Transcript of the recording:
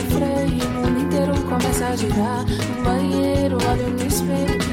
freio, o mundo inteiro começa a girar. No banheiro, olho no espelho.